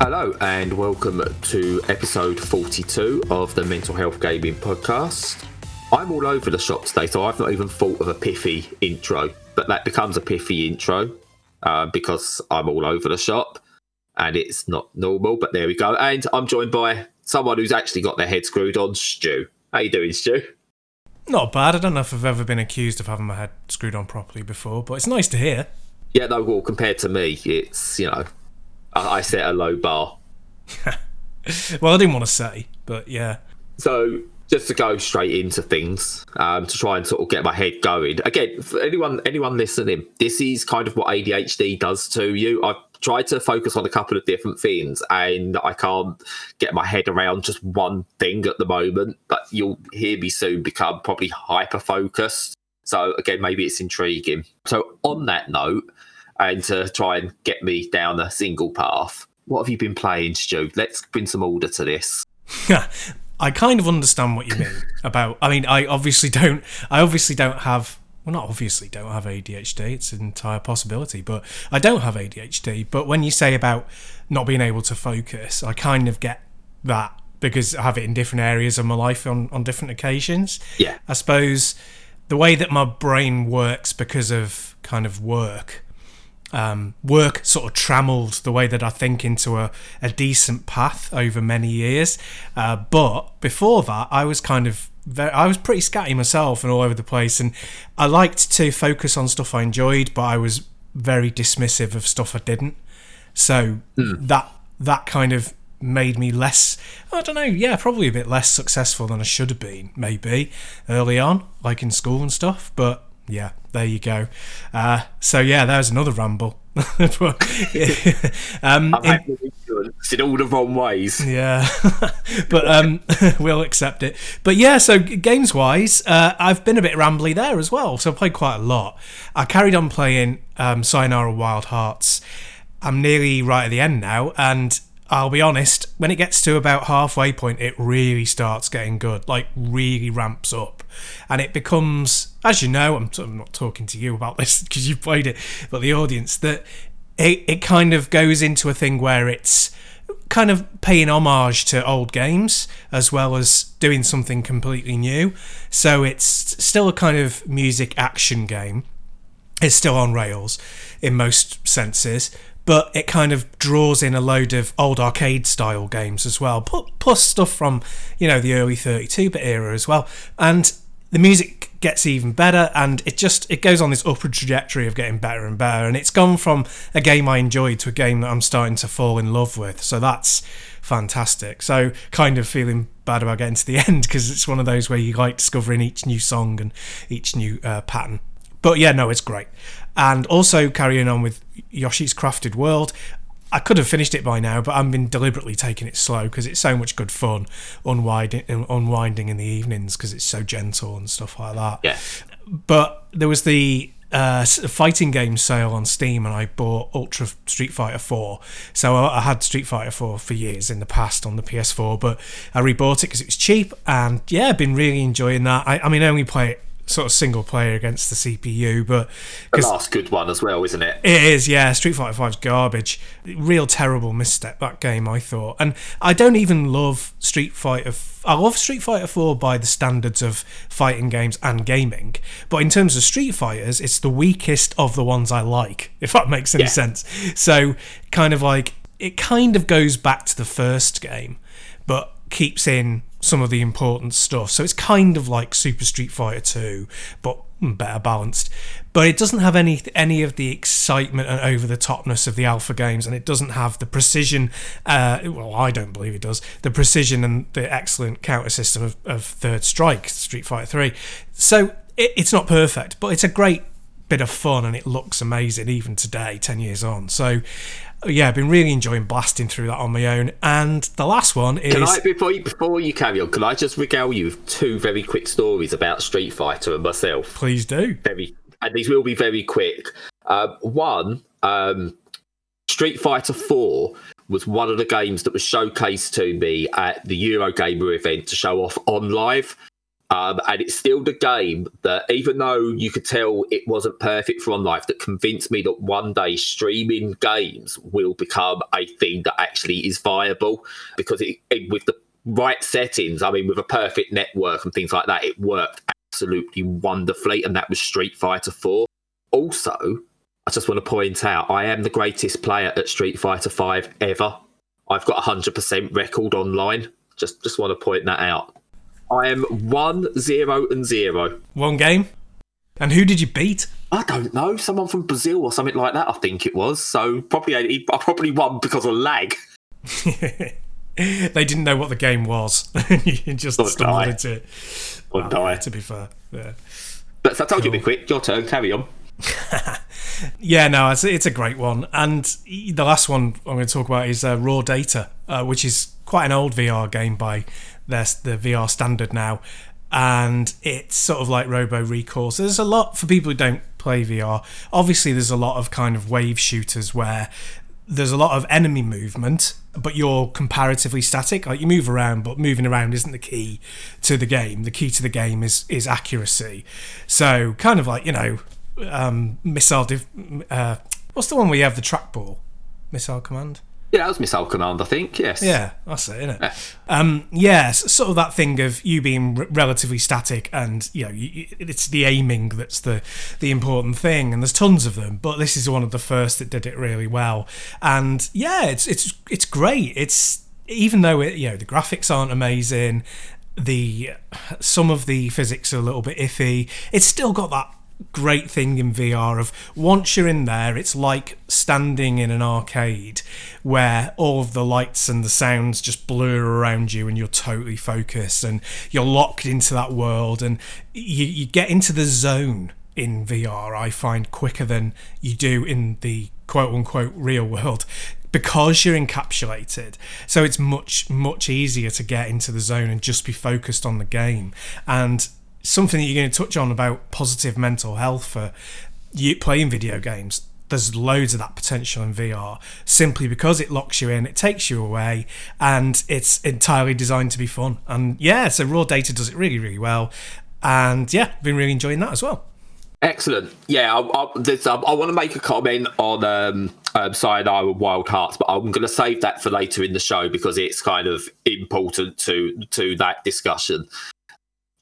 Hello, and welcome to episode 42 of the Mental Health Gaming Podcast. I'm all over the shop today, so I've not even thought of a pithy intro, but that becomes a pithy intro uh, because I'm all over the shop and it's not normal, but there we go. And I'm joined by someone who's actually got their head screwed on, Stu. How you doing, Stu? Not bad. I don't know if I've ever been accused of having my head screwed on properly before, but it's nice to hear. Yeah, no, well, compared to me, it's, you know, I, set a low bar. well, I didn't want to say, but yeah. So, just to go straight into things, um, to try and sort of get my head going. Again, for anyone anyone listening, this is kind of what ADHD does to you. I've tried to focus on a couple of different things, and I can't get my head around just one thing at the moment. But you'll hear me soon become probably hyper focused. So again, maybe it's intriguing. So on that note, and to try and get me down a single path, what have you been playing, Stu? Let's bring some order to this. I kind of understand what you mean about. I mean, I obviously don't. I obviously don't have. Well, not obviously don't have ADHD. It's an entire possibility, but I don't have ADHD. But when you say about not being able to focus, I kind of get that because I have it in different areas of my life on on different occasions. Yeah, I suppose the way that my brain works because of kind of work um, work sort of trammelled the way that I think into a, a decent path over many years. Uh, but before that, I was kind of very, I was pretty scatty myself and all over the place, and I liked to focus on stuff I enjoyed, but I was very dismissive of stuff I didn't. So mm. that that kind of made me less I don't know, yeah, probably a bit less successful than I should have been, maybe, early on, like in school and stuff. But yeah, there you go. Uh, so yeah, there's another ramble. um, in, in all the wrong ways. Yeah, but um, we'll accept it. But yeah, so games wise, uh, I've been a bit rambly there as well. So I played quite a lot. I carried on playing um, Sayonara Wild Hearts. I'm nearly right at the end now, and I'll be honest, when it gets to about halfway point, it really starts getting good, like really ramps up. And it becomes, as you know, I'm, I'm not talking to you about this because you've played it, but the audience, that it, it kind of goes into a thing where it's kind of paying homage to old games as well as doing something completely new. So it's still a kind of music action game. It's still on rails in most senses, but it kind of draws in a load of old arcade style games as well, plus stuff from you know the early 32-bit era as well, and the music gets even better and it just it goes on this upward trajectory of getting better and better. And it's gone from a game I enjoyed to a game that I'm starting to fall in love with. So that's fantastic. So kind of feeling bad about getting to the end because it's one of those where you like discovering each new song and each new uh, pattern. But yeah no it's great. And also carrying on with Yoshi's Crafted World. I could have finished it by now, but I've been deliberately taking it slow because it's so much good fun unwinding, unwinding in the evenings because it's so gentle and stuff like that. Yeah. But there was the uh, fighting game sale on Steam, and I bought Ultra Street Fighter 4. So I, I had Street Fighter 4 for years in the past on the PS4, but I rebought it because it was cheap, and yeah, been really enjoying that. I, I mean, I only play it sort of single player against the CPU. But the last good one as well, isn't it? It is, yeah. Street Fighter Five's garbage. Real terrible misstep that game, I thought. And I don't even love Street Fighter. I love Street Fighter 4 by the standards of fighting games and gaming, but in terms of Street Fighters, it's the weakest of the ones I like, if that makes any yeah. sense. So, kind of like, it kind of goes back to the first game, but keeps in some of the important stuff. So it's kind of like Super Street Fighter 2, but better balanced. But it doesn't have any any of the excitement and over the topness of the alpha games, and it doesn't have the precision. Uh, well, I don't believe it does. The precision and the excellent counter system of, of Third Strike, Street Fighter 3. So it, it's not perfect, but it's a great bit of fun, and it looks amazing even today, ten years on. So yeah, I've been really enjoying blasting through that on my own. And the last one is. Can I, before you, before you carry on, can I just regale you with two very quick stories about Street Fighter and myself? Please do. Very, and these will be very quick. Uh, one, um, Street Fighter Four was one of the games that was showcased to me at the Eurogamer event to show off OnLive. Um, and it's still the game that, even though you could tell it wasn't perfect for OnLive, that convinced me that one day streaming games will become a thing that actually is viable because it, it, with the right settings, I mean, with a perfect network and things like that, it worked absolutely wonderfully. And that was Street Fighter 4. Also, I just want to point out I am the greatest player at Street Fighter 5 ever. I've got a 100% record online. Just just want to point that out. I am one zero and zero. One game. And who did you beat? I don't know. Someone from Brazil or something like that. I think it was. So probably I probably won because of lag. they didn't know what the game was. you just Or stumbled die. into it. Or die. To be fair, yeah. But so I told you to be quick. Your turn. Carry on. Yeah, no, it's, it's a great one. And the last one I'm going to talk about is uh, Raw Data, uh, which is quite an old VR game by their, the VR standard now. And it's sort of like Robo Recall. So there's a lot for people who don't play VR. Obviously, there's a lot of kind of wave shooters where there's a lot of enemy movement, but you're comparatively static. Like you move around, but moving around isn't the key to the game. The key to the game is is accuracy. So kind of like you know, um, missile. Div- uh, what's the one where you have the trackball? Missile command. Yeah, that was Missile Command, I think. Yes. Yeah, that's it, isn't it? Um, yes, sort of that thing of you being r- relatively static, and you know, you- it's the aiming that's the the important thing. And there's tons of them, but this is one of the first that did it really well. And yeah, it's it's it's great. It's even though it you know the graphics aren't amazing, the some of the physics are a little bit iffy. It's still got that great thing in VR of once you're in there, it's like standing in an arcade where all of the lights and the sounds just blur around you and you're totally focused and you're locked into that world and you, you get into the zone in VR, I find quicker than you do in the quote unquote real world because you're encapsulated. So it's much, much easier to get into the zone and just be focused on the game. And something that you're going to touch on about positive mental health for you playing video games. There's loads of that potential in VR simply because it locks you in, it takes you away, and it's entirely designed to be fun. And yeah, so Raw Data does it really, really well. And yeah, been really enjoying that as well. Excellent. Yeah, I, I, there's, um, I want to make a comment on um, um, Sayonara Wild Hearts, but I'm going to save that for later in the show because it's kind of important to to that discussion.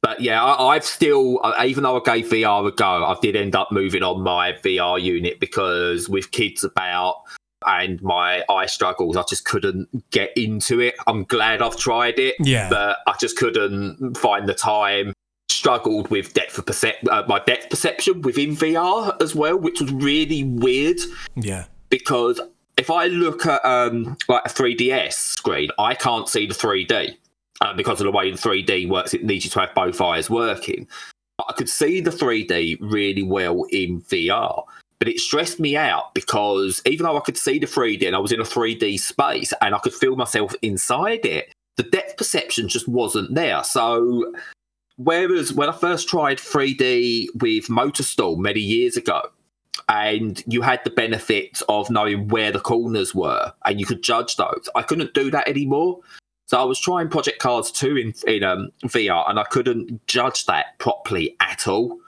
But yeah, I, I've still, even though I gave VR a go, I did end up moving on my VR unit because with kids about and my eye struggles, I just couldn't get into it. I'm glad I've tried it, Yeah. but I just couldn't find the time. Struggled with depth of percep- uh, my depth perception within VR as well, which was really weird Yeah. because if I look at um, like a 3DS screen, I can't see the 3D uh, because of the way the 3D works. It needs you to have both eyes working. But I could see the 3D really well in VR, but it stressed me out because even though I could see the 3D and I was in a 3D space and I could feel myself inside it, the depth perception just wasn't there. So whereas when I first tried 3D with MotorStorm many years ago, and you had the benefit of knowing where the corners were and you could judge those. I couldn't do that anymore. So I was trying Project CARS 2 in, in um, VR and I couldn't judge that properly at all.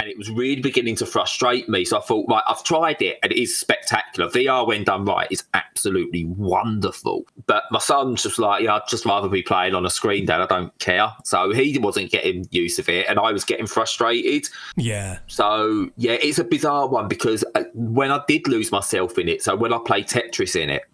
And it was really beginning to frustrate me. So I thought, right, I've tried it and it is spectacular. VR, when done right, is absolutely wonderful. But my son's just like, yeah, I'd just rather be playing on a screen, Dad. I don't care. So he wasn't getting use of it and I was getting frustrated. Yeah. So yeah, it's a bizarre one because uh, when I did lose myself in it, so when I played Tetris in it,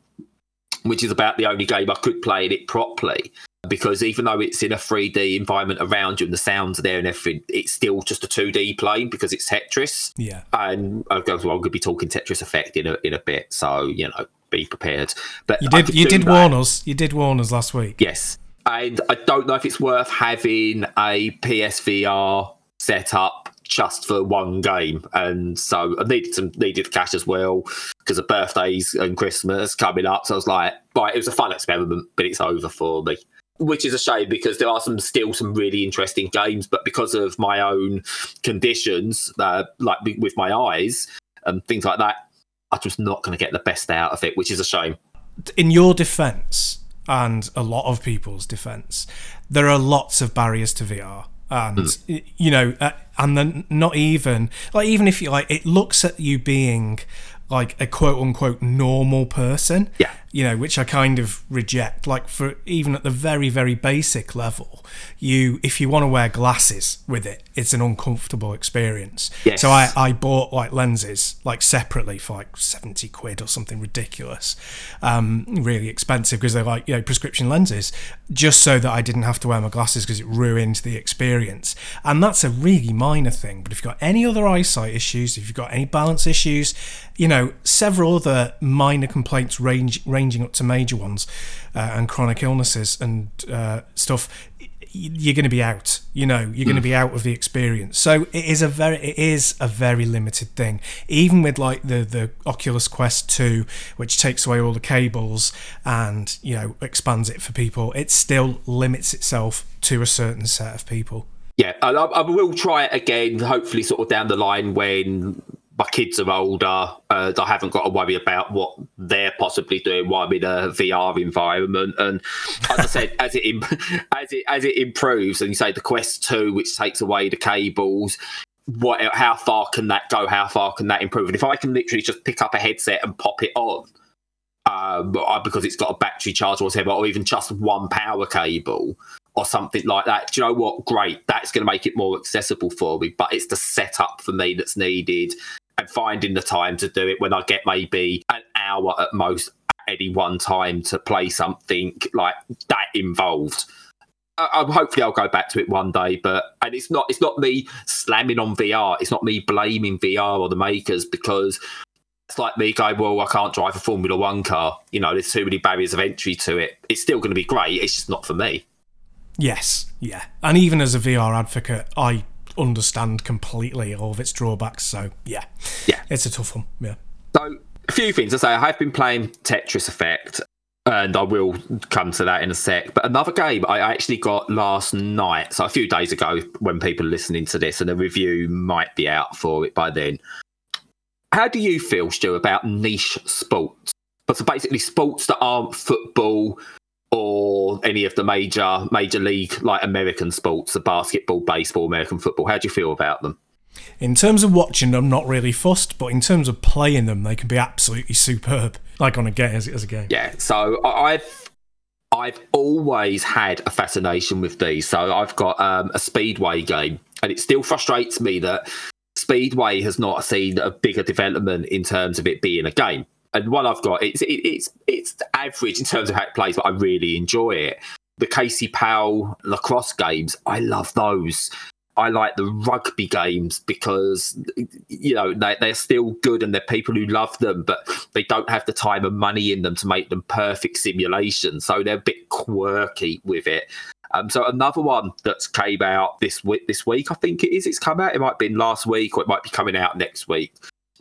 which is about the only game I could play in it properly, because even though it's in a 3D environment around you and the sounds are there and everything, it's still just a 2D plane because it's Tetris. Yeah. And oh, well, I'm going to be talking Tetris Effect in a in a bit, so you know, be prepared. But You did you did that. warn us. You did warn us last week. Yes. And I don't know if it's worth having a PSVR set up just for one game. And so I needed some needed cash as well because of birthdays and Christmas coming up. So I was like, right, it was a fun experiment, but it's over for me. Which is a shame because there are some still some really interesting games, but because of my own conditions, uh, like with my eyes and things like that, I'm just not going to get the best out of it, which is a shame. in your defense and a lot of people's defense, there are lots of barriers to VR. and mm. you know, uh, and then not even like even if you like, it looks at you being like a quote unquote normal person. Yeah. You know, which I kind of reject. Like for even at the very, very basic level, you if you want to wear glasses with it, it's an uncomfortable experience. Yes. So I, I bought like lenses like separately for like seventy quid or something ridiculous. Um, really expensive because they're like, you know, prescription lenses, just so that I didn't have to wear my glasses because it ruined the experience. And that's a really minor thing. But if you've got any other eyesight issues, if you've got any balance issues, you know, several other minor complaints range, ranging up to major ones uh, and chronic illnesses and uh, stuff, you're going to be out. You know, you're going to be out of the experience. So it is a very, it is a very limited thing. Even with like the the Oculus Quest Two, which takes away all the cables and you know expands it for people, it still limits itself to a certain set of people. Yeah, I, I will try it again. Hopefully, sort of down the line when my kids are older. Uh, I haven't got to worry about what they're possibly doing while I'm in a VR environment. And as I said, as it as it as it improves, and you say the Quest Two, which takes away the cables, what how far can that go? How far can that improve? And if I can literally just pick up a headset and pop it on. Um, because it's got a battery charge or whatever, or even just one power cable, or something like that. Do you know what? Great. That's going to make it more accessible for me, but it's the setup for me that's needed and finding the time to do it when I get maybe an hour at most at any one time to play something like that involved. Uh, hopefully I'll go back to it one day, but and it's not it's not me slamming on VR. It's not me blaming VR or the makers because it's like me going, well, I can't drive a Formula One car. You know, there's too many barriers of entry to it. It's still going to be great. It's just not for me. Yes, yeah, and even as a VR advocate, I understand completely all of its drawbacks. So yeah, yeah, it's a tough one. Yeah. So a few things I say. I have been playing Tetris Effect, and I will come to that in a sec. But another game I actually got last night, so a few days ago, when people are listening to this, and a review might be out for it by then. How do you feel, Stu, about niche sports? But so basically, sports that aren't football, or any of the major major league like American sports, the basketball, baseball, American football. How do you feel about them? In terms of watching them, not really fussed, but in terms of playing them, they can be absolutely superb. Like on a game as, as a game. Yeah. So I've I've always had a fascination with these. So I've got um, a speedway game, and it still frustrates me that speedway has not seen a bigger development in terms of it being a game and one I've got it's it, it's it's average in terms of how it plays, but I really enjoy it. The Casey Powell lacrosse games, I love those. I like the rugby games because you know they, they're still good and they're people who love them, but they don't have the time and money in them to make them perfect simulations. So they're a bit quirky with it. Um, so another one that's came out this week, this week I think it is. It's come out. It might have been last week or it might be coming out next week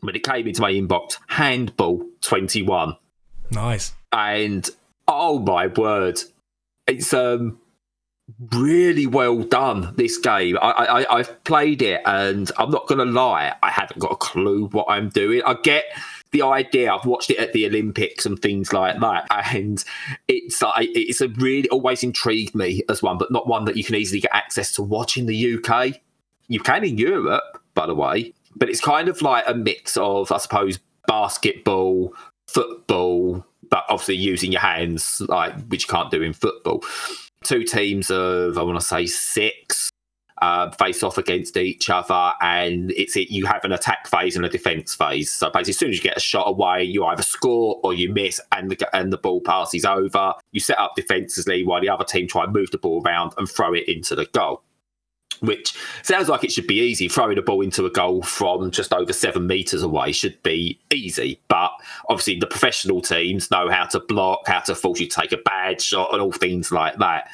when it came into my inbox, handball 21. Nice. And oh my word, it's um really well done. This game, I, I I've played it, and I'm not gonna lie, I haven't got a clue what I'm doing. I get the idea. I've watched it at the Olympics and things like that, and it's like it's a really always intrigued me as one, but not one that you can easily get access to watch in the UK. You can in Europe, by the way, but it's kind of like a mix of, I suppose, basketball, football, but obviously using your hands, like which you can't do in football. Two teams of, I want to say, six uh, face off against each other, and it's it, you have an attack phase and a defense phase. So basically, as soon as you get a shot away, you either score or you miss, and the and the ball passes over. You set up defensively while the other team try and move the ball around and throw it into the goal which sounds like it should be easy. Throwing a ball into a goal from just over seven meters away should be easy, but obviously the professional teams know how to block, how to force you to take a bad shot, and all things like that.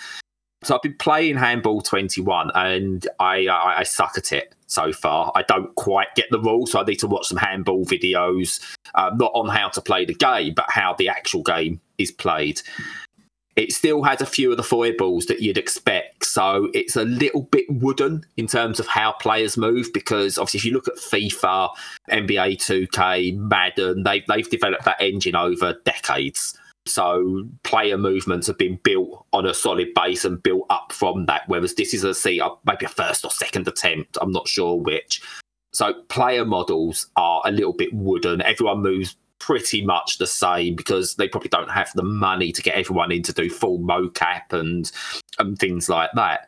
So I've been playing handball 21, and I, I, I suck at it so far. I don't quite get the rules, so I need to watch some handball videos, uh, not on how to play the game, but how the actual game is played it still has a few of the foibles that you'd expect. So it's a little bit wooden in terms of how players move because obviously if you look at FIFA, NBA 2K, Madden, they've they've developed that engine over decades. So player movements have been built on a solid base and built up from that. Whereas this is a see uh, maybe a first or second attempt. I'm not sure which. So player models are a little bit wooden. Everyone moves pretty much the same because they probably don't have the money to get everyone in to do full mocap and and things like that.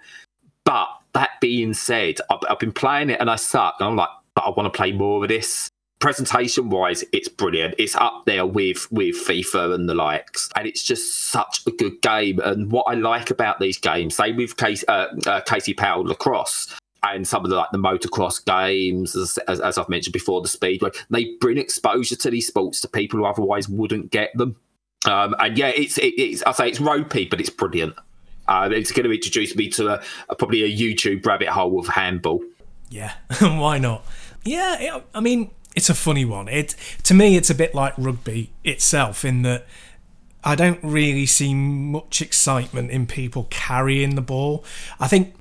But that being said, I've, I've been playing it and I suck. And I'm like, but I want to play more of this. Presentation wise, it's brilliant. It's up there with with FIFA and the likes, and it's just such a good game. And what I like about these games, say with Casey, uh, uh, Casey Powell lacrosse, and some of the like the motocross games, as, as, as, I've mentioned before, the speedway, they bring exposure to these sports to people who otherwise wouldn't get them. Um, and yeah, it's it, it's I say it's ropey, but it's brilliant. Uh, it's going to introduce me to a, a, probably a YouTube rabbit hole of handball. Yeah, why not? Yeah, it, I mean, it's a funny one. It to me, it's a bit like rugby itself in that I don't really see much excitement in people carrying the ball. I think,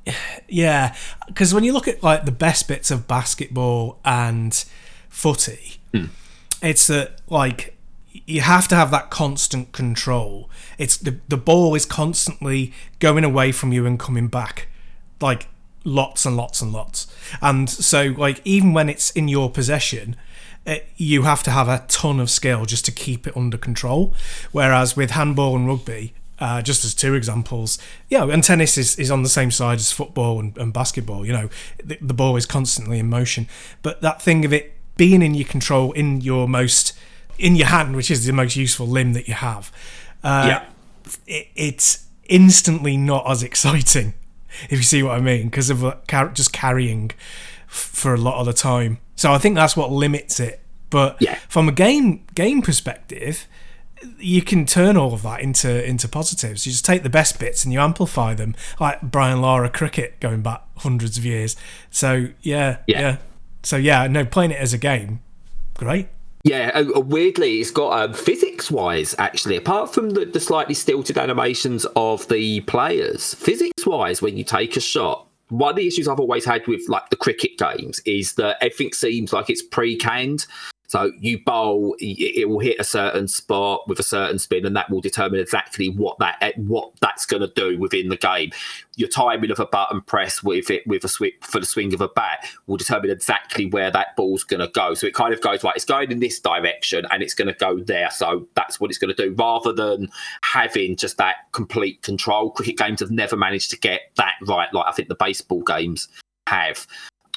yeah, because when you look at like the best bits of basketball and footy, mm. it's that like you have to have that constant control. It's the the ball is constantly going away from you and coming back, like lots and lots and lots. And so, like even when it's in your possession, it, eh, you have to have a ton of skill just to keep it under control. Whereas with handball and rugby, uh, just as two examples, yeah, and tennis is, is on the same side as football and, and basketball. You know, the, the, ball is constantly in motion, but that thing of it being in your control, in your most, in your hand, which is the most useful limb that you have, uh, yeah, it, it's instantly not as exciting, if you see what I mean, because of just carrying for a lot of the time. So I think that's what limits it. But yeah. from a game game perspective, you can turn all of that into into positives. You just take the best bits and you amplify them, like Brian Lara cricket going back hundreds of years. So yeah, yeah. yeah. So yeah, no, playing it as a game, great. Yeah, uh, uh weirdly, it's got um, physics wise, actually, apart from the, the slightly stilted animations of the players, physics wise, when you take a shot, one of the issues I've always had with like the cricket games is that everything seems like it's pre-canned. So you bowl, it will hit a certain spot with a certain spin, and that will determine exactly what that eh, what that's going to do within the game. Your timing of a button press with it with a swing for the swing of a bat will determine exactly where that ball's going to go. So it kind of goes right. It's going in this direction, and it's going to go there. So that's what it's going to do, rather than having just that complete control. Cricket games have never managed to get that right, like I think the baseball games have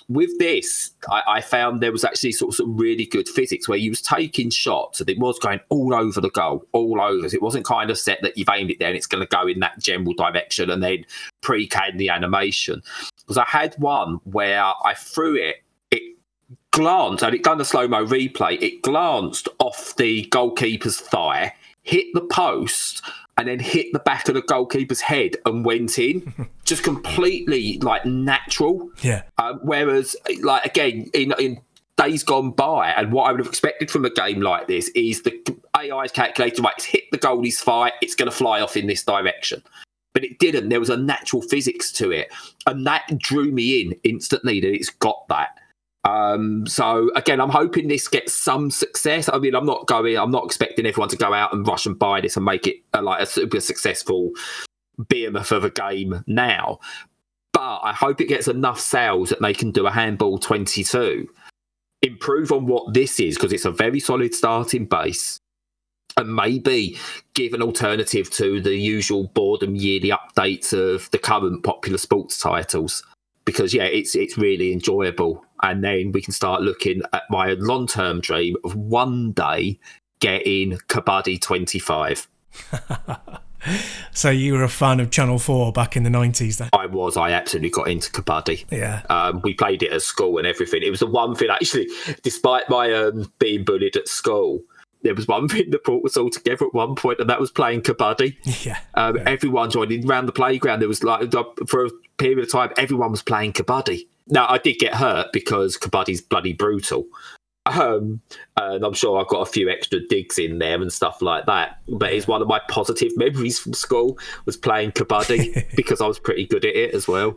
with this, I, I, found there was actually sort of, of really good physics where you was taking shots and it was going all over the goal, all over. It wasn't kind of set that you've aimed it there and it's going to go in that general direction and then pre-can the animation. Because I had one where I threw it, it glanced and it done the slow mo replay. It glanced off the goalkeeper's thigh, hit the post and then hit the back of the goalkeeper's head and went in, just completely like natural. Yeah. Um, whereas, like again, in in days gone by, and what I would have expected from a game like this is the AI is calculated right. It's hit the goalie's thigh. It's going to fly off in this direction. But it didn't. There was a natural physics to it, and that drew me in instantly. That it's got that. Um, so again, I'm hoping this gets some success. I mean, I'm not going, I'm not expecting everyone to go out and rush and buy this and make it a, like a super successful behemoth of a game now. But I hope it gets enough sales that they can do a handball 22, improve on what this is because it's a very solid starting base, and maybe give an alternative to the usual boredom yearly updates of the current popular sports titles because yeah, it's it's really enjoyable. And then we can start looking at my long term dream of one day getting Kabaddi 25. so you were a fan of Channel 4 back in the 90s then? I was. I absolutely got into Kabaddi. Yeah. Um, we played it at school and everything. It was the one thing, actually, despite my um, being bullied at school, there was one thing that brought us all together at one point, and that was playing kabaddi. Yeah, um, yeah. everyone joined in around the playground. There was like for a period of time, everyone was playing kabaddi. Now I did get hurt because kabaddi's bloody brutal, um, and I'm sure I've got a few extra digs in there and stuff like that. But it's one of my positive memories from school was playing kabaddi because I was pretty good at it as well.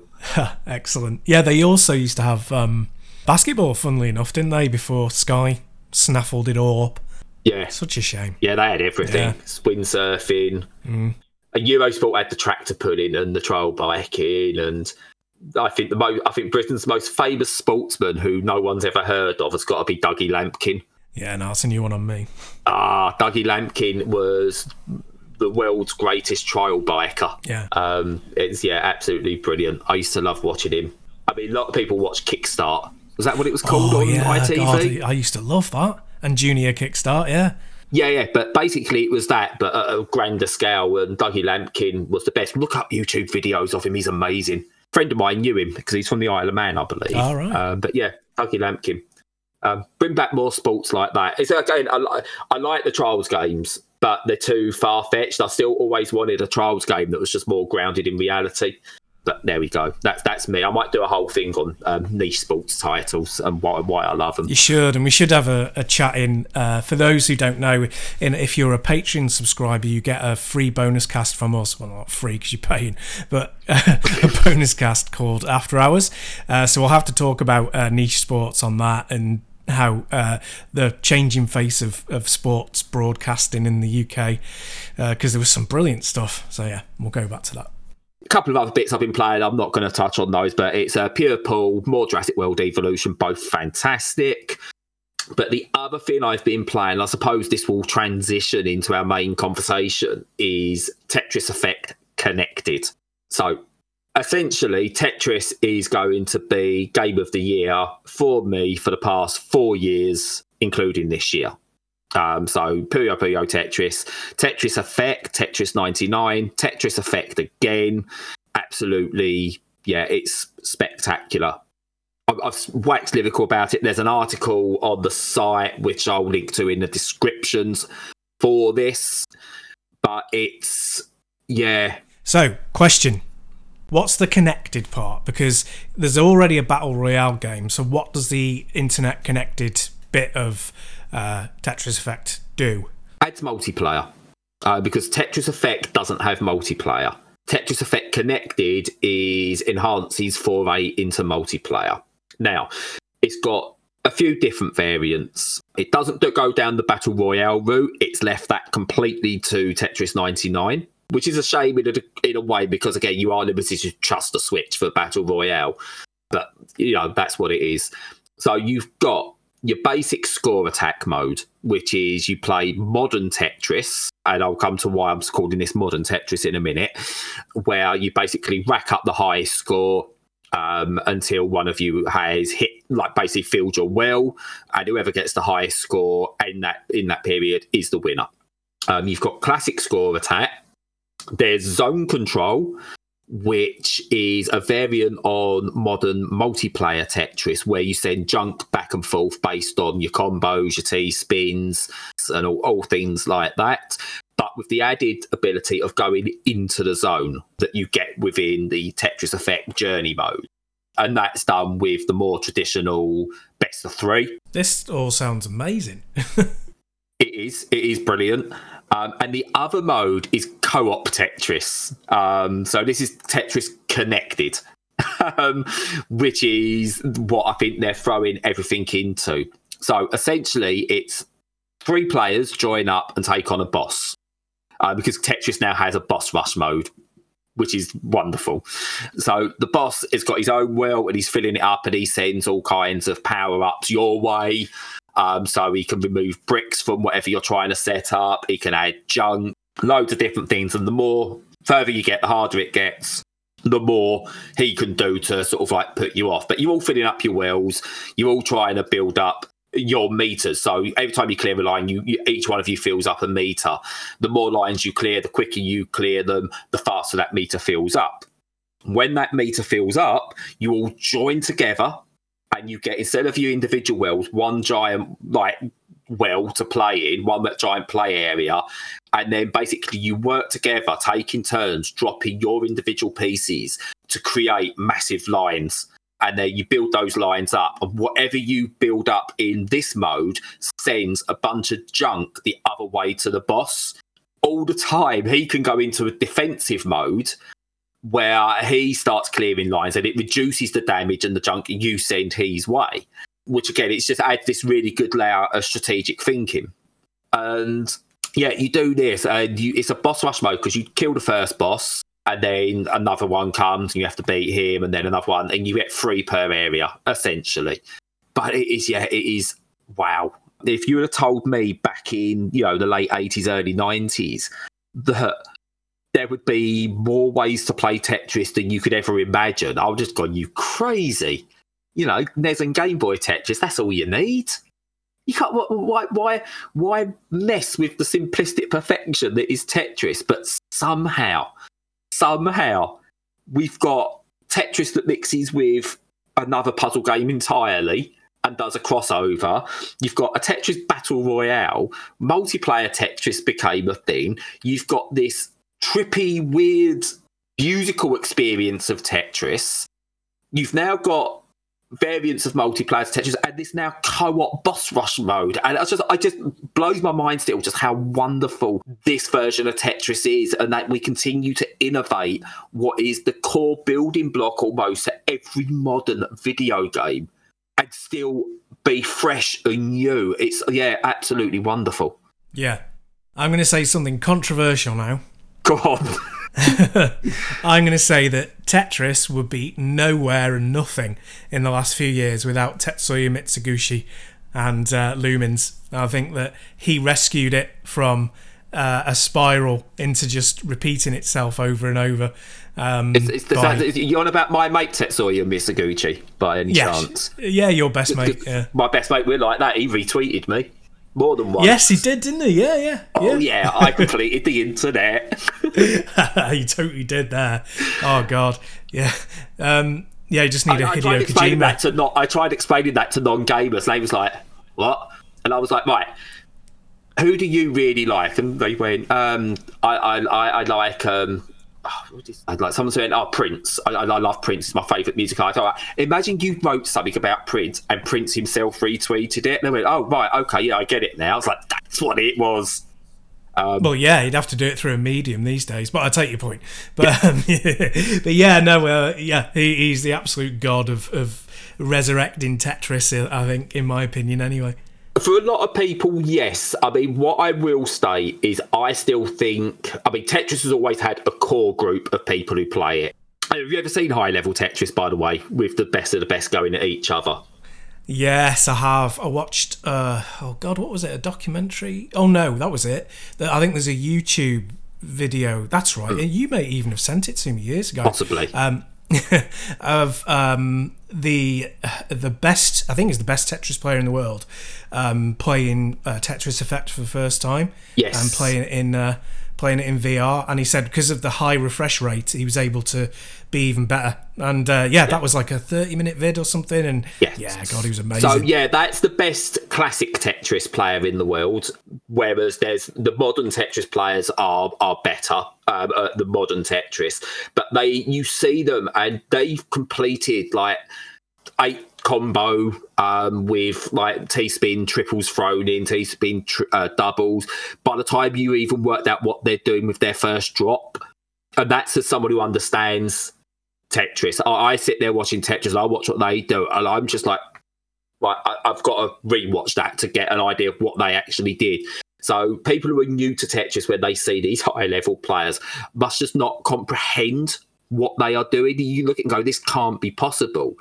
Excellent. Yeah, they also used to have um, basketball, funnily enough, didn't they? Before Sky snaffled it all up. Yeah, Such a shame. yeah, they had everything: Yeah. windsurfing. Mm. A Eurosport had the tractor pulling and the trail biking, and I think the mo- I think Britain's most famous sportsman, who no one's ever heard of, has got to be Dougie Lampkin. Yeah, and no, that's a new one on me. Ah, Dougie Lampkin was the world's greatest trial biker. Yeah. Um, it's yeah, absolutely brilliant. I used to love watching him. I mean, a lot of people watch Kickstart. Was that what it was called Oh on yeah, ITV? God, I used to love that. And Junior Kickstart, yeah. Yeah, yeah, but basically it was that, but at a grander scale. And Dougie Lampkin was the best. Look up YouTube videos of him; he's amazing. Friend of mine knew him because he's from the Isle of Man, I believe. All right. Um, but yeah, Dougie Lampkin. Um, bring back more sports like that. It's again, I, li- I like the trials games, but they're too far fetched. I still always wanted a trials game that was just more grounded in reality. But there we go. That's that's me. I might do a whole thing on um, niche sports titles and why why I love them. You should, and we should have a, a chat in. Uh, for those who don't know, in, if you're a Patreon subscriber, you get a free bonus cast from us. Well, not free because you're paying, but a bonus cast called After Hours. Uh, so we'll have to talk about uh, niche sports on that and how uh, the changing face of, of sports broadcasting in the UK, because there was some brilliant stuff. So yeah, we'll go back to that. A couple of other bits I've been playing. I'm not going to touch on those, but it's uh, Pure Pool, more Jurassic World Evolution, both fantastic. But the other thing I've been playing, I suppose this will transition into our main conversation, is Tetris Effect Connected. So essentially, Tetris is going to be game of the year for me for the past four years, including this year. Um, so Puyo Puyo Tetris, Tetris Effect, Tetris 99, Tetris Effect again. Absolutely, yeah, it's spectacular. I've, I've waxed lyrical about it. There's an article on the site which I'll link to in the descriptions for this, but it's yeah, So, question. What's the connected part? Because there's already a battle royale game. So, what does the internet connected bit of uh, Tetris Effect do? adds multiplayer uh, because Tetris Effect doesn't have multiplayer. Tetris Effect Connected is Enhance's foray into multiplayer. Now, it's got a few different variants. It doesn't go down the battle royale route. It's left that completely to Tetris 99, which is a shame in a, in a way because again, you are limited to just a Switch for battle royale. But you know that's what it is. So you've got your basic score attack mode, which is you play modern Tetris, and I'll come to why I'm calling this modern Tetris in a minute, where you basically rack up the highest score um, until one of you has hit, like basically filled your well, and whoever gets the highest score in that in that period is the winner. Um, you've got classic score attack. There's zone control, which is a variant on modern multiplayer Tetris, where you send junk back and forth based on your combos, your T spins, and all, all things like that. But with the added ability of going into the zone that you get within the Tetris Effect journey mode. And that's done with the more traditional best of three. This all sounds amazing. It is. It is brilliant. Um, and the other mode is co-op Tetris. Um, so this is Tetris Connected, um, which is what I think they're throwing everything into. So essentially, it's three players join up and take on a boss uh, because Tetris now has a boss rush mode. Which is wonderful. So the boss has got his own will and he's filling it up and he sends all kinds of power ups your way. Um, so he can remove bricks from whatever you're trying to set up. He can add junk, loads of different things. And the more further you get, the harder it gets. The more he can do to sort of like put you off. But you're all filling up your wells. You're all trying to build up your meters. So every time you clear a line, you, you each one of you fills up a meter. The more lines you clear, the quicker you clear them, the faster that meter fills up. When that meter fills up, you all join together and you get instead of your individual wells, one giant like well to play in, one that giant play area, and then basically you work together, taking turns, dropping your individual pieces to create massive lines. And then you build those lines up, and whatever you build up in this mode sends a bunch of junk the other way to the boss. All the time, he can go into a defensive mode where he starts clearing lines and it reduces the damage and the junk you send his way. Which again, it's just adds this really good layer of strategic thinking. And yeah, you do this, and you, it's a boss rush mode because you kill the first boss, and then another one comes, and you have to beat him, and then another one, and you get three per area essentially. But it is, yeah, it is wow. If you would have told me back in you know the late eighties, early nineties that there would be more ways to play Tetris than you could ever imagine, I would just gone, you crazy. You know, NES and Game Boy Tetris, that's all you need. You can't why why why mess with the simplistic perfection that is Tetris, but somehow, somehow we've got Tetris that mixes with another puzzle game entirely and does a crossover. You've got a Tetris Battle Royale, multiplayer Tetris became a thing. You've got this trippy, weird musical experience of Tetris. You've now got variants of multiplayer Tetris and this now co-op boss rush mode. And it's just I just blows my mind still just how wonderful this version of Tetris is and that we continue to innovate what is the core building block almost to every modern video game and still be fresh and new. It's yeah, absolutely wonderful. Yeah. I'm going to say something controversial now. Go on. I'm going to say that Tetris would be nowhere and nothing in the last few years without Tetsuya Mizuguchi and uh. I think that he rescued it from uh, a spiral into just repeating itself over and over. Um, it's, it's the by, fact you're on about my mate Tetsuya Mizuguchi by any yeah, chance? Yeah, your best mate. Yeah. My best mate, we're like that. He retweeted me more than once. Yes, he did, didn't he? Yeah, yeah. Oh yeah, yeah I completed the internet. he totally did there. Oh god, yeah. Um, yeah, you just need I, a Hideo Kojima. That to not, I tried explaining that to non-gamers, they was like, "What?" And I was like, "Right, who do you really like?" And they went, um, I, I, I, I like." Um, oh, I'd like someone saying, "Oh, Prince. I, I love Prince. It's my favourite music artist." Like, Imagine you wrote something about Prince and Prince himself retweeted it. And they went, "Oh, right, okay, yeah, I get it now." I was like, "That's what it was." Um, well, yeah, you'd have to do it through a medium these days, but I take your point. But um, but yeah, no, uh, yeah, he, he's the absolute god of, of resurrecting Tetris. I think, in my opinion, anyway. For a lot of people, yes. I mean, what I will say is, I still think. I mean, Tetris has always had a core group of people who play it. Have you ever seen high level Tetris, by the way, with the best of the best going at each other? Yes, I have. I watched. Uh, oh God, what was it? A documentary? Oh no, that was it. I think there's a YouTube video. That's right. Mm. You may even have sent it to me years ago. Possibly. Um, of um, the the best, I think is the best Tetris player in the world, um, playing uh, Tetris Effect for the first time. Yes, and playing in uh, playing it in VR. And he said because of the high refresh rate, he was able to be even better. And uh, yeah, yeah, that was like a 30 minute vid or something. And yes. yeah, God, he was amazing. So yeah, that's the best classic Tetris player in the world. Whereas there's the modern Tetris players are are better. Um, the modern Tetris, but they you see them and they've completed like eight combo um, with like T spin triples thrown in, T spin tri- uh, doubles. By the time you even worked out what they're doing with their first drop, and that's as someone who understands Tetris. I, I sit there watching Tetris, I watch what they do, and I'm just like, right, I, I've got to rewatch that to get an idea of what they actually did. So people who are new to Tetris, when they see these high level players, must just not comprehend what they are doing. You look and go, this can't be possible.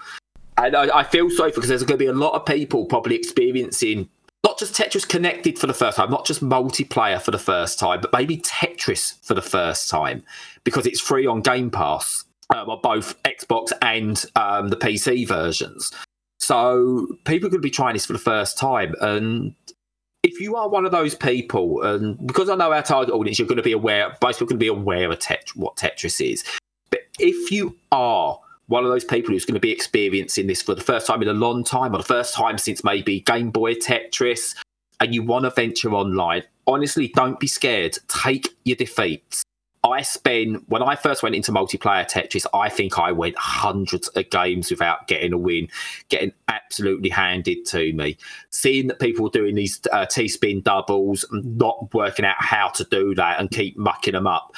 And I, I feel sorry because there's going to be a lot of people probably experiencing not just Tetris Connected for the first time, not just multiplayer for the first time, but maybe Tetris for the first time because it's free on Game Pass um, on both Xbox and um, the PC versions. So people could be trying this for the first time. And if you are one of those people, and because I know our target audience, you're going to be aware, most people can be aware of tet- what Tetris is. But if you are one of those people who's going to be experiencing this for the first time in a long time, or the first time since maybe Game Boy Tetris, and you want to venture online, honestly, don't be scared. Take your defeats. I spent when I first went into multiplayer Tetris, I think I went hundreds of games without getting a win, getting absolutely handed to me. Seeing that people doing these uh, T spin doubles, not working out how to do that, and keep mucking them up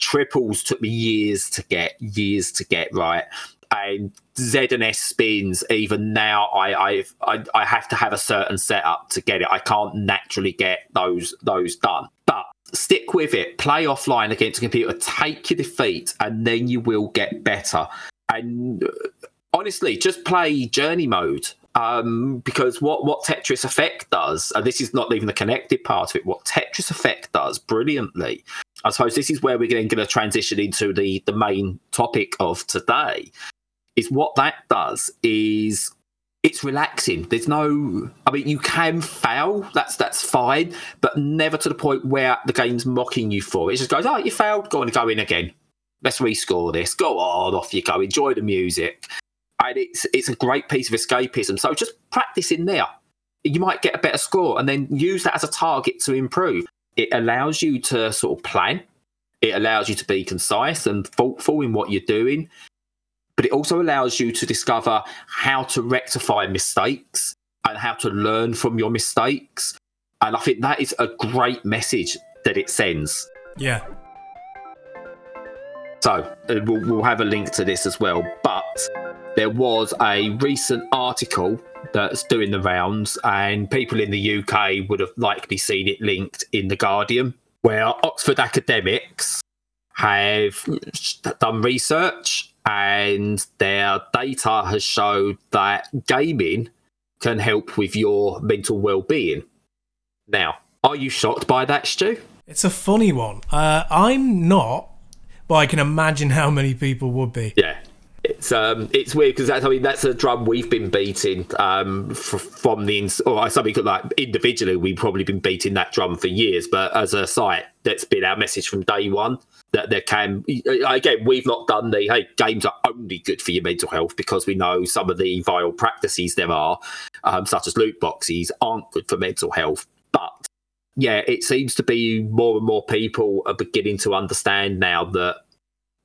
triples took me years to get, years to get right. and Z and S spins. Even now, I I I have to have a certain setup to get it. I can't naturally get those those done. But stick with it. Play offline against a computer. Take your defeat, and then you will get better. And uh, honestly, just play journey mode. Um, because what what Tetris Effect does, and this is not even the connected part of it, what Tetris Effect does brilliantly. I suppose this is where we're then going to transition into the the main topic of today. Is what that does is it's relaxing. There's no, I mean, you can fail. That's that's fine, but never to the point where the game's mocking you for it. It just goes, oh, you failed. Go on, go in again. Let's rescore this. Go on, off you go. Enjoy the music and it's it's a great piece of escapism. So just practice in there. You might get a better score, and then use that as a target to improve. It allows you to sort of plan. It allows you to be concise and thoughtful in what you're doing, but it also allows you to discover how to rectify mistakes and how to learn from your mistakes. And I think that is a great message that it sends. Yeah. So uh, we'll, we'll have a link to this as well. But there was a recent article that's doing the rounds, and people in the UK would have likely seen it linked in The Guardian, where Oxford academics have done research and their data has showed that gaming can help with your mental well-being. Now, are you shocked by that, Stu? It's a funny one. Uh, I'm not, but I can imagine how many people would be. Yeah, it's um, it's weird because that's I mean that's a drum we've been beating um f- from the ins- or something like individually we've probably been beating that drum for years, but as a site that's been our message from day one that there can again we've not done the hey games are only good for your mental health because we know some of the vile practices there are um, such as loot boxes aren't good for mental health but yeah it seems to be more and more people are beginning to understand now that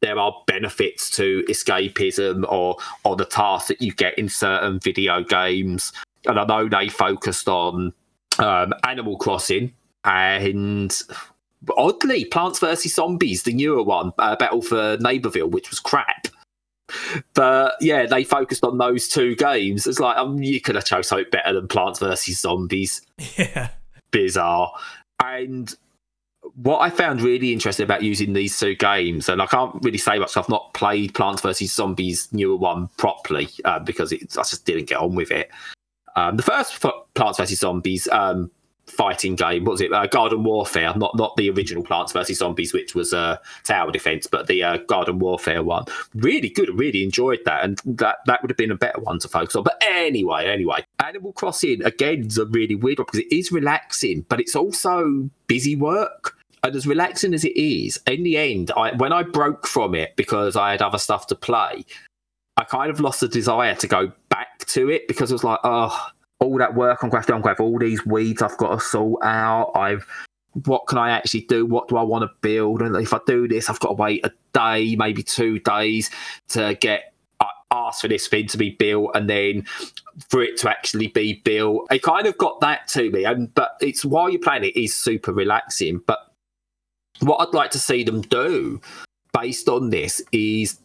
there are benefits to escapism or or the tasks that you get in certain video games. And I know they focused on um, Animal Crossing and oddly Plants vs Zombies, the newer one, uh, Battle for Neighborville, which was crap. But yeah, they focused on those two games. It's like um, you could have chose something better than Plants vs Zombies. Yeah, bizarre. And what I found really interesting about using these two games, and I can't really say much. I've not played Plants vs Zombies newer one properly uh, because it, I just didn't get on with it. Um, the first Plants vs Zombies um, fighting game. What was it? Uh, Garden Warfare, not not the original Plants vs Zombies, which was uh, tower defense, but the uh, Garden Warfare one. Really good. Really enjoyed that, and that that would have been a better one to focus on. But anyway, anyway, Animal Crossing again is a really weird one because it is relaxing, but it's also busy work. And as relaxing as it is, in the end, I, when I broke from it because I had other stuff to play, I kind of lost the desire to go back to it because it was like, oh, all that work on Graph Graph, all these weeds I've got to sort out. I've what can I actually do? What do I want to build? And if I do this, I've got to wait a day, maybe two days to get uh, ask for this thing to be built, and then for it to actually be built. It kind of got that to me, and but it's while you're playing it is super relaxing. But what I'd like to see them do based on this is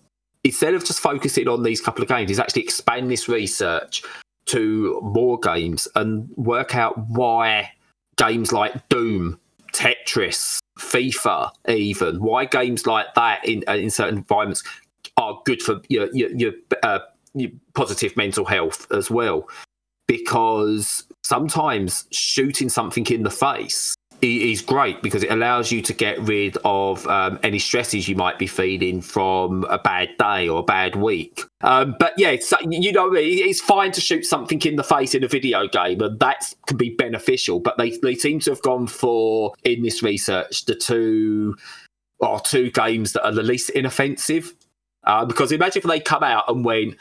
instead of just focusing on these couple of games, is actually expand this research to more games and work out why games like Doom, Tetris, FIFA, even why games like that in uh, in certain environments are good for your your, your, uh, your positive mental health as well. Because sometimes shooting something in the face is great because it allows you to get rid of um, any stresses you might be feeling from a bad day or a bad week. Um, but yeah, you know, it's fine to shoot something in the face in a video game, and that can be beneficial. But they, they seem to have gone for in this research the two or two games that are the least inoffensive. Uh, because imagine if they come out and went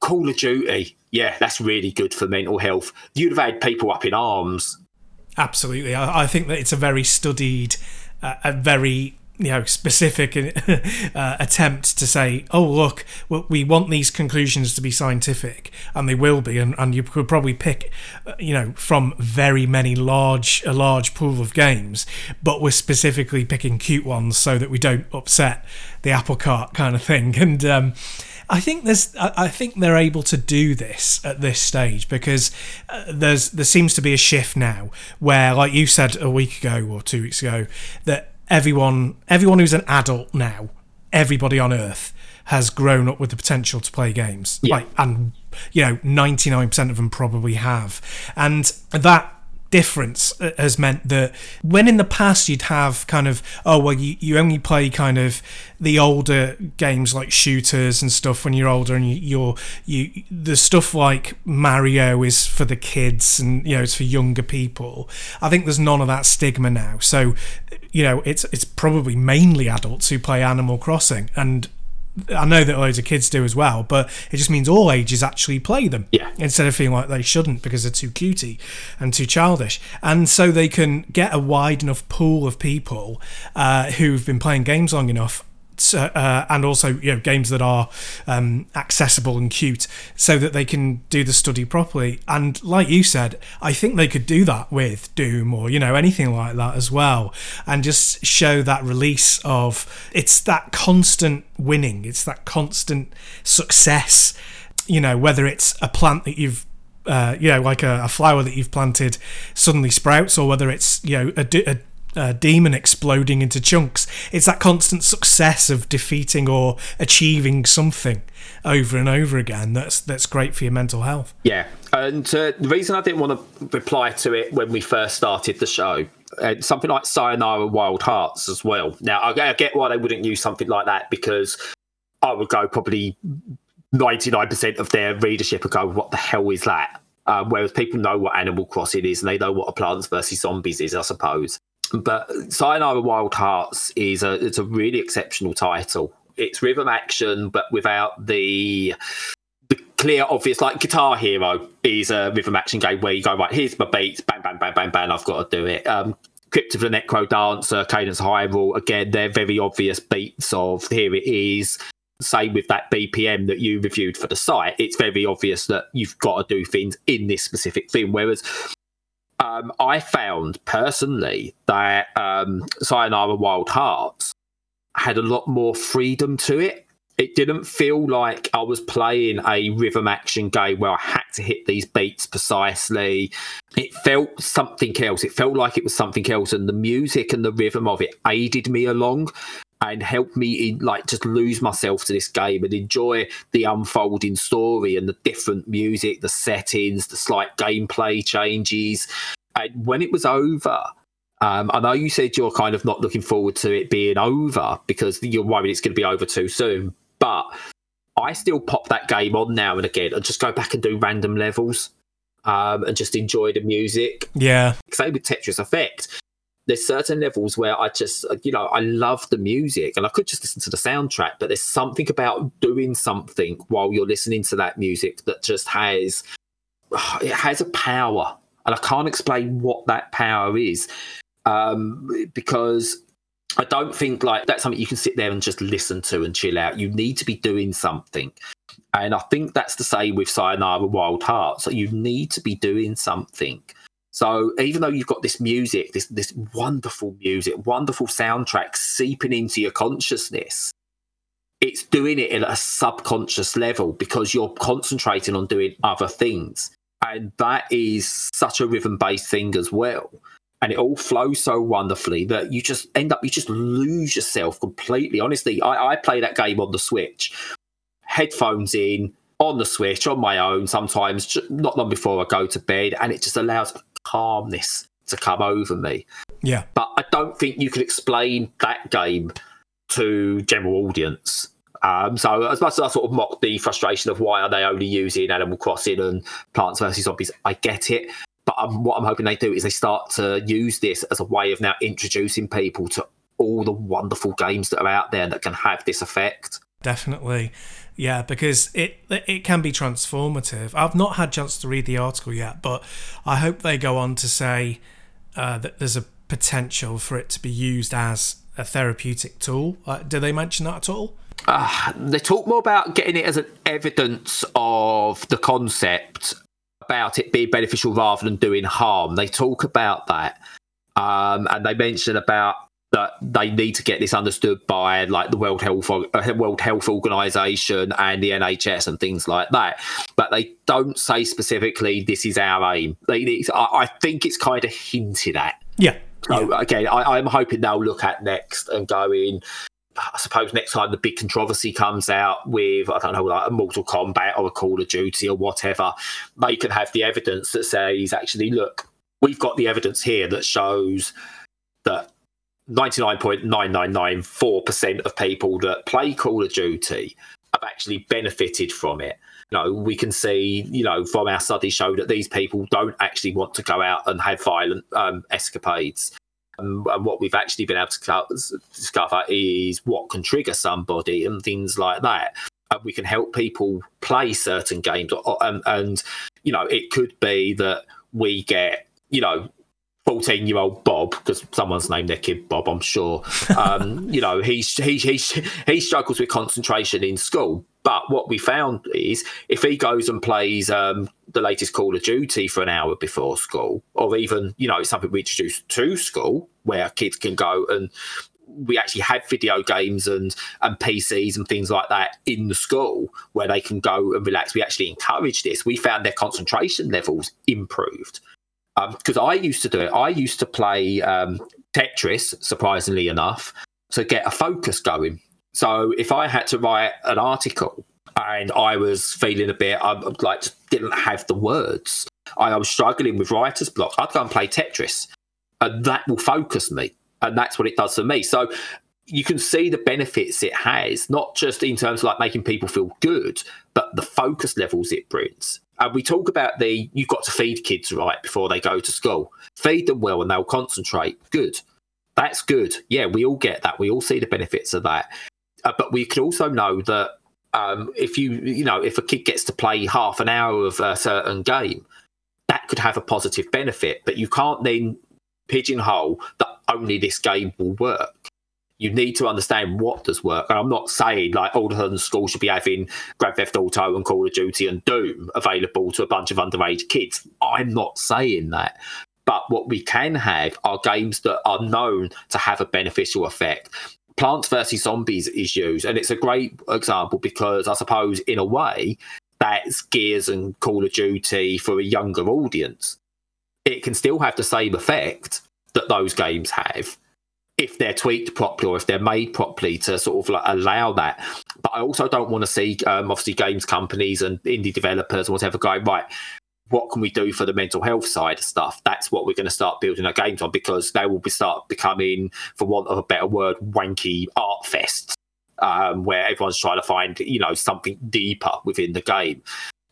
Call of Duty, yeah, that's really good for mental health. You'd have had people up in arms Absolutely, I, I think that it's a very studied, uh, a very you know specific uh, attempt to say, oh look, we want these conclusions to be scientific, and they will be, and, and you could probably pick, uh, you know, from very many large a large pool of games, but we're specifically picking cute ones so that we don't upset the apple cart kind of thing, and. Um, I think there's I think they're able to do this at this stage because uh, there's there seems to be a shift now where like you said a week ago or two weeks ago that everyone everyone who's an adult now everybody on earth has grown up with the potential to play games Yeah. like and you know 99% of them probably have and that difference uh, has meant that when in the past you'd have kind of oh well you, you only play kind of the older games like shooters and stuff when you're older and you, you're you the stuff like Mario is for the kids and you know it's for younger people. I think there's none of that stigma now. So you know it's it's probably mainly adults who play Animal Crossing. And I know that loads of kids do as well, but it just means all ages actually play them. Yeah. Instead of feeling like they shouldn't because they're too cutie and too childish. And so they can get a wide enough pool of people uh, who've been playing games long enough. So, uh, and also, you know, games that are um, accessible and cute, so that they can do the study properly. And like you said, I think they could do that with Doom or you know anything like that as well, and just show that release of it's that constant winning, it's that constant success. You know, whether it's a plant that you've uh, you know, like a, a flower that you've planted suddenly sprouts, or whether it's you know a, a, a demon exploding into chunks. It's that constant success of defeating or achieving something over and over again. That's that's great for your mental health. Yeah, and uh, the reason I didn't want to reply to it when we first started the show, uh, something like Sayonara Wild Hearts as well. Now I, I get why they wouldn't use something like that because I would go probably ninety nine percent of their readership would go, "What the hell is that?" Um, whereas people know what Animal Crossing is and they know what a Plants vs Zombies is, I suppose. But Sayonara Wild Hearts is a it's a really exceptional title. It's rhythm action, but without the the clear, obvious, like Guitar Hero is a rhythm action game where you go right. Here's my beats, bang, bang, bang, bang, bang. I've got to do it. Um, Crypt of the NecroDancer, Cadence Hyrule. Again, they're very obvious beats of here it is. Same with that BPM that you reviewed for the site. It's very obvious that you've got to do things in this specific thing. Whereas um, I found personally that um, Sayonara Wild Hearts had a lot more freedom to it. It didn't feel like I was playing a rhythm action game where I had to hit these beats precisely. It felt something else. It felt like it was something else, and the music and the rhythm of it aided me along and helped me in like just lose myself to this game and enjoy the unfolding story and the different music, the settings, the slight gameplay changes. And when it was over, um, I know you said you're kind of not looking forward to it being over because you're worried it's going to be over too soon. But I still pop that game on now and again and just go back and do random levels um, and just enjoy the music. Yeah, Same with Tetris Effect. There's certain levels where I just, you know, I love the music and I could just listen to the soundtrack, but there's something about doing something while you're listening to that music that just has, it has a power. And I can't explain what that power is um, because I don't think like that's something you can sit there and just listen to and chill out. You need to be doing something. And I think that's the same with Sayonara Wild Hearts. So you need to be doing something. So even though you've got this music, this this wonderful music, wonderful soundtrack seeping into your consciousness, it's doing it at a subconscious level because you're concentrating on doing other things. And that is such a rhythm based thing as well. And it all flows so wonderfully that you just end up you just lose yourself completely. Honestly i, I play that game on the switch. Headphones in on the switch on my own sometimes not long before i go to bed and it just allows calmness to come over me. Yeah, but i don't think you can explain that game to general audience um, so as much as I sort of mock the frustration of why are they only using Animal Crossing and Plants vs Zombies, I get it but um, what I'm hoping they do is they start to use this as a way of now introducing people to all the wonderful games that are out there that can have this effect. definitely. Yeah, because it it can be transformative. I've not had chance to read the article yet, but I hope they go on to say uh, that there's a potential for it to be used as a therapeutic tool. Uh, do they mention that at all? Uh, they talk more about getting it as an evidence of the concept about it being beneficial rather than doing harm. They talk about that. Um, and they mention about that they need to get this understood by like the World Health uh, World Health Organization and the NHS and things like that. But they don't say specifically this is our aim. They, I think it's kind of hinted at. Yeah. So yeah. again, I, I'm hoping they'll look at next and go in. I suppose next time the big controversy comes out with I don't know like a Mortal Kombat or a Call of Duty or whatever, they can have the evidence that says actually look, we've got the evidence here that shows that 99.9994% of people that play Call of Duty have actually benefited from it. You know, we can see, you know, from our study show that these people don't actually want to go out and have violent um, escapades. Um, and what we've actually been able to discover is what can trigger somebody and things like that. And we can help people play certain games, and, and you know, it could be that we get, you know, 14 year old Bob, because someone's named their kid Bob, I'm sure. Um, you know, he, he, he, he struggles with concentration in school. But what we found is if he goes and plays um, the latest Call of Duty for an hour before school, or even, you know, something we introduced to school where kids can go and we actually have video games and and PCs and things like that in the school where they can go and relax. We actually encourage this. We found their concentration levels improved because um, I used to do it. I used to play um, Tetris, surprisingly enough, to get a focus going. So if I had to write an article and I was feeling a bit, I like didn't have the words, I was struggling with writer's block. I'd go and play Tetris, and that will focus me, and that's what it does for me. So you can see the benefits it has, not just in terms of like making people feel good, but the focus levels it brings. And we talk about the you've got to feed kids right before they go to school. Feed them well and they'll concentrate. Good. That's good. Yeah, we all get that. We all see the benefits of that. Uh, but we could also know that um, if you you know if a kid gets to play half an hour of a certain game, that could have a positive benefit. But you can't then pigeonhole that only this game will work you need to understand what does work. And I'm not saying like all of a sudden school should be having Grand Theft Auto and Call of Duty and Doom available to a bunch of underage kids. I'm not saying that. But what we can have are games that are known to have a beneficial effect. Plants vs. Zombies is used, and it's a great example because I suppose, in a way, that's Gears and Call of Duty for a younger audience. It can still have the same effect that those games have, if they're tweaked properly or if they're made properly to sort of like allow that. But I also don't want to see um, obviously games companies and indie developers and whatever going right. What can we do for the mental health side of stuff? That's what we're going to start building our games on because they will be start becoming, for want of a better word, wanky art fests um, where everyone's trying to find you know something deeper within the game,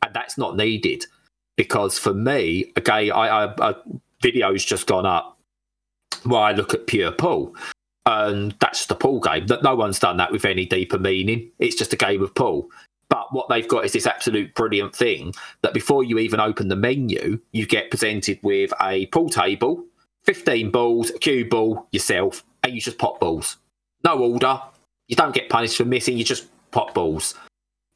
and that's not needed because for me, again, I, I, video's just gone up where I look at pure pool. And that's the pool game. That no one's done that with any deeper meaning. It's just a game of pool. But what they've got is this absolute brilliant thing that before you even open the menu, you get presented with a pool table, 15 balls, a cue ball, yourself, and you just pop balls. No order. You don't get punished for missing, you just pop balls.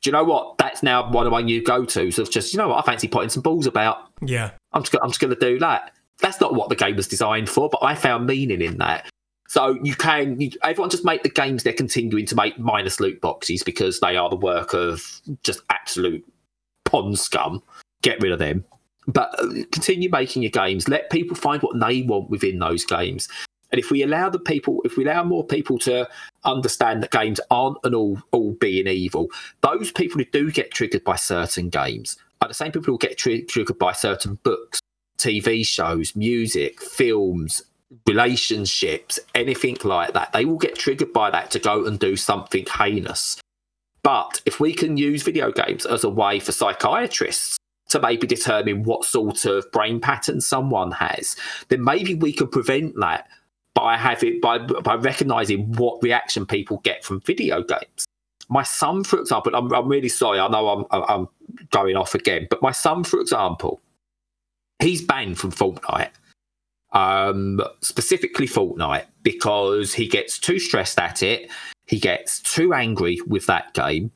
Do you know what? That's now one of my new go tos of just, you know what, I fancy putting some balls about. Yeah. I'm just, I'm just going to do that that's not what the game was designed for, but I found meaning in that. So you can, you, everyone just make the games they're continuing to make minus loot boxes because they are the work of just absolute pond scum. Get rid of them. But uh, continue making your games. Let people find what they want within those games. And if we allow the people, if we allow more people to understand that games aren't an all all being evil, those people who do get triggered by certain games are the same people who get tri- triggered by certain books TV shows, music, films, relationships, anything like that. They will get triggered by that to go and do something heinous. But if we can use video games as a way for psychiatrists to maybe determine what sort of brain pattern someone has, then maybe we can prevent that by having by by recognizing what reaction people get from video games. My son, for example, I'm, I'm really sorry. I know I'm I'm going off again, but my son, for example, he's banned from Fortnite. Um, specifically Fortnite because he gets too stressed at it, he gets too angry with that game,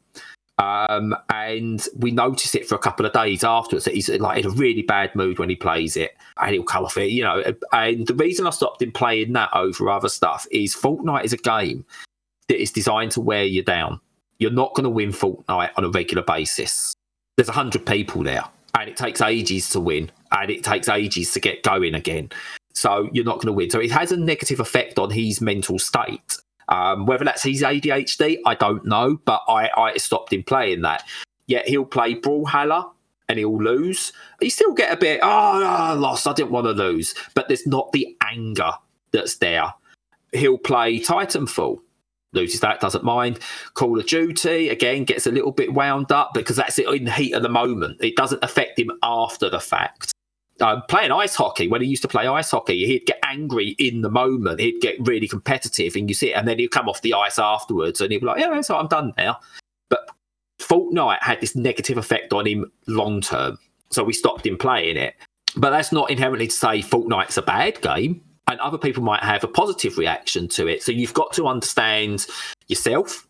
Um, and we notice it for a couple of days afterwards that he's like in a really bad mood when he plays it and he'll come off it, you know. And the reason I stopped him playing that over other stuff is Fortnite is a game that is designed to wear you down. You're not going to win Fortnite on a regular basis. There's 100 people there and it takes ages to win and it takes ages to get going again. So you're not going to win. So it has a negative effect on his mental state. Um, whether that's his ADHD, I don't know, but I, I stopped him playing that. Yet he'll play Brawlhalla and he'll lose. He still get a bit, oh, I lost, I didn't want to lose. But there's not the anger that's there. He'll play Titanfall, loses that, doesn't mind. Call of Duty, again, gets a little bit wound up because that's it in the heat of the moment. It doesn't affect him after the fact uh, playing ice hockey, when he used to play ice hockey, he'd get angry in the moment. He'd get really competitive, and you see it, and then he'd come off the ice afterwards, and he'd be like, "Yeah, so I'm done now." But Fortnite had this negative effect on him long term, so we stopped him playing it. But that's not inherently to say Fortnite's a bad game, and other people might have a positive reaction to it. So you've got to understand yourself.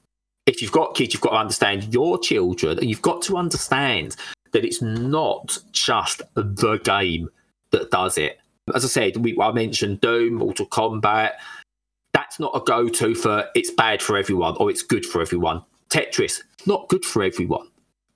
If you've got kids, you've got to understand your children, and you've got to understand that it's not just the game that does it. As I said, we, I mentioned Doom, Mortal Kombat. That's not a go to for it's bad for everyone or it's good for everyone. Tetris, not good for everyone.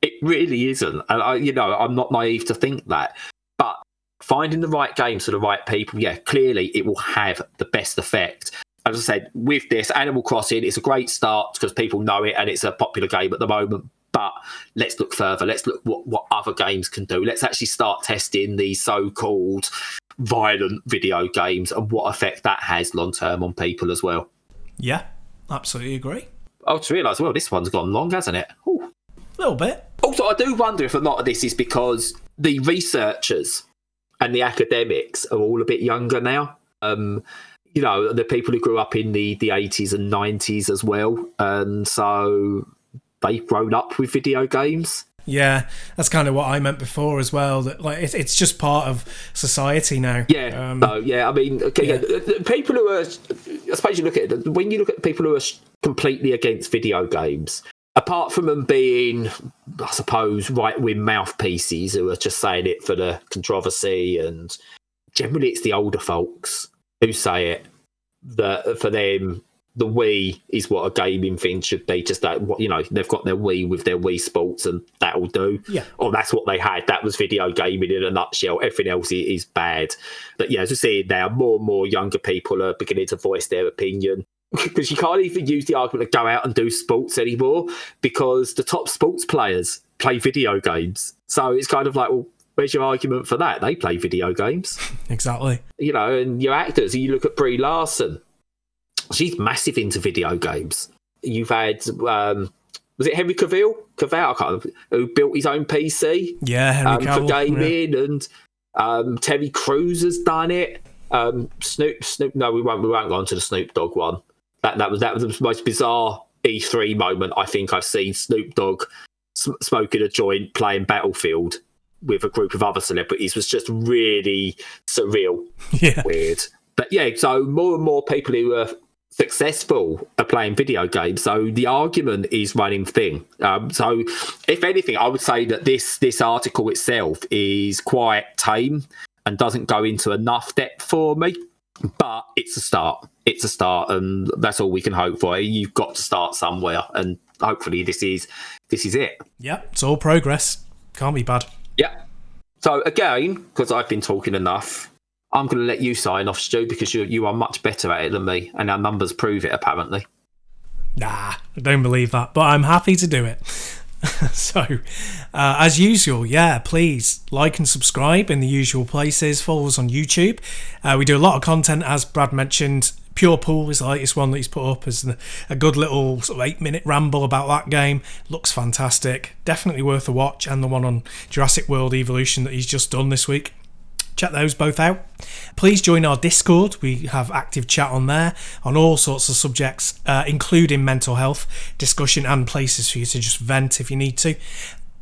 It really isn't. And I, you know, I'm not naive to think that. But finding the right games for the right people, yeah, clearly it will have the best effect. As I said, with this Animal Crossing, it's a great start because people know it and it's a popular game at the moment. But let's look further. Let's look what, what other games can do. Let's actually start testing these so-called violent video games and what effect that has long term on people as well. Yeah, absolutely agree. I just realised, well, this one's gone long, hasn't it? A little bit. Also, I do wonder if a lot of this is because the researchers and the academics are all a bit younger now. Um, you know, the people who grew up in the, the 80s and 90s as well. And so they've grown up with video games. Yeah, that's kind of what I meant before as well. That like it's, it's just part of society now. Yeah, um, no, yeah. I mean, okay, yeah. yeah. people who are, I suppose you look at it when you look at people who are completely against video games. Apart from them being, I suppose, right wing mouthpieces who are just saying it for the controversy, and generally it's the older folks who say it. That for them, the Wii is what a gaming thing should be. Just that, you know, they've got their Wii with their Wii Sports, and that'll do. Yeah. Or that's what they had. That was video gaming in a nutshell. Everything else is bad. But yeah, as we see now, more and more younger people are beginning to voice their opinion because you can't even use the argument to go out and do sports anymore because the top sports players play video games. So it's kind of like, well, where's your argument for that? They play video games. Exactly. You know, and your actors, you look at Brie Larson she's massive into video games. You've had um, was it Henry Cavill? Cavill, I can't remember, who built his own PC. Yeah, Henry um, Cavill, for gaming, yeah. and um, Terry Crews has done it. Um, Snoop, Snoop. No, we won't. We won't go on to the Snoop Dogg one. That that was that was the most bizarre E3 moment I think I've seen. Snoop Dogg smoking a joint, playing Battlefield with a group of other celebrities was just really surreal, yeah. weird. But yeah, so more and more people who are successful at playing video games. So the argument is running thing. Um, so if anything, I would say that this this article itself is quite tame and doesn't go into enough depth for me. But it's a start. It's a start, and that's all we can hope for. You've got to start somewhere, and hopefully this is this is it. Yeah, it's all progress. Can't be bad. Yeah. So again, because I've been talking enough, I'm going to let you sign off, Stu, because you you are much better at it than me, and our numbers prove it. Apparently. Nah, I don't believe that, but I'm happy to do it. so, uh, as usual, yeah, please like and subscribe in the usual places. Follow us on YouTube. Uh, we do a lot of content, as Brad mentioned. Pure Pool is the latest one that he's put up as a good little sort of eight minute ramble about that game. Looks fantastic. Definitely worth a watch. And the one on Jurassic World Evolution that he's just done this week check those both out. Please join our Discord. We have active chat on there on all sorts of subjects, uh, including mental health discussion and places for you to just vent if you need to.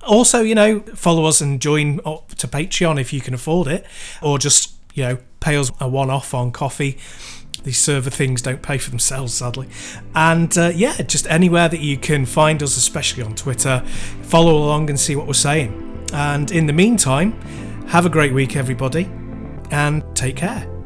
Also, you know, follow us and join up to Patreon if you can afford it, or just, you know, pay us a one off on coffee. These server things don't pay for themselves, sadly. And uh, yeah, just anywhere that you can find us, especially on Twitter, follow along and see what we're saying. And in the meantime, have a great week, everybody, and take care.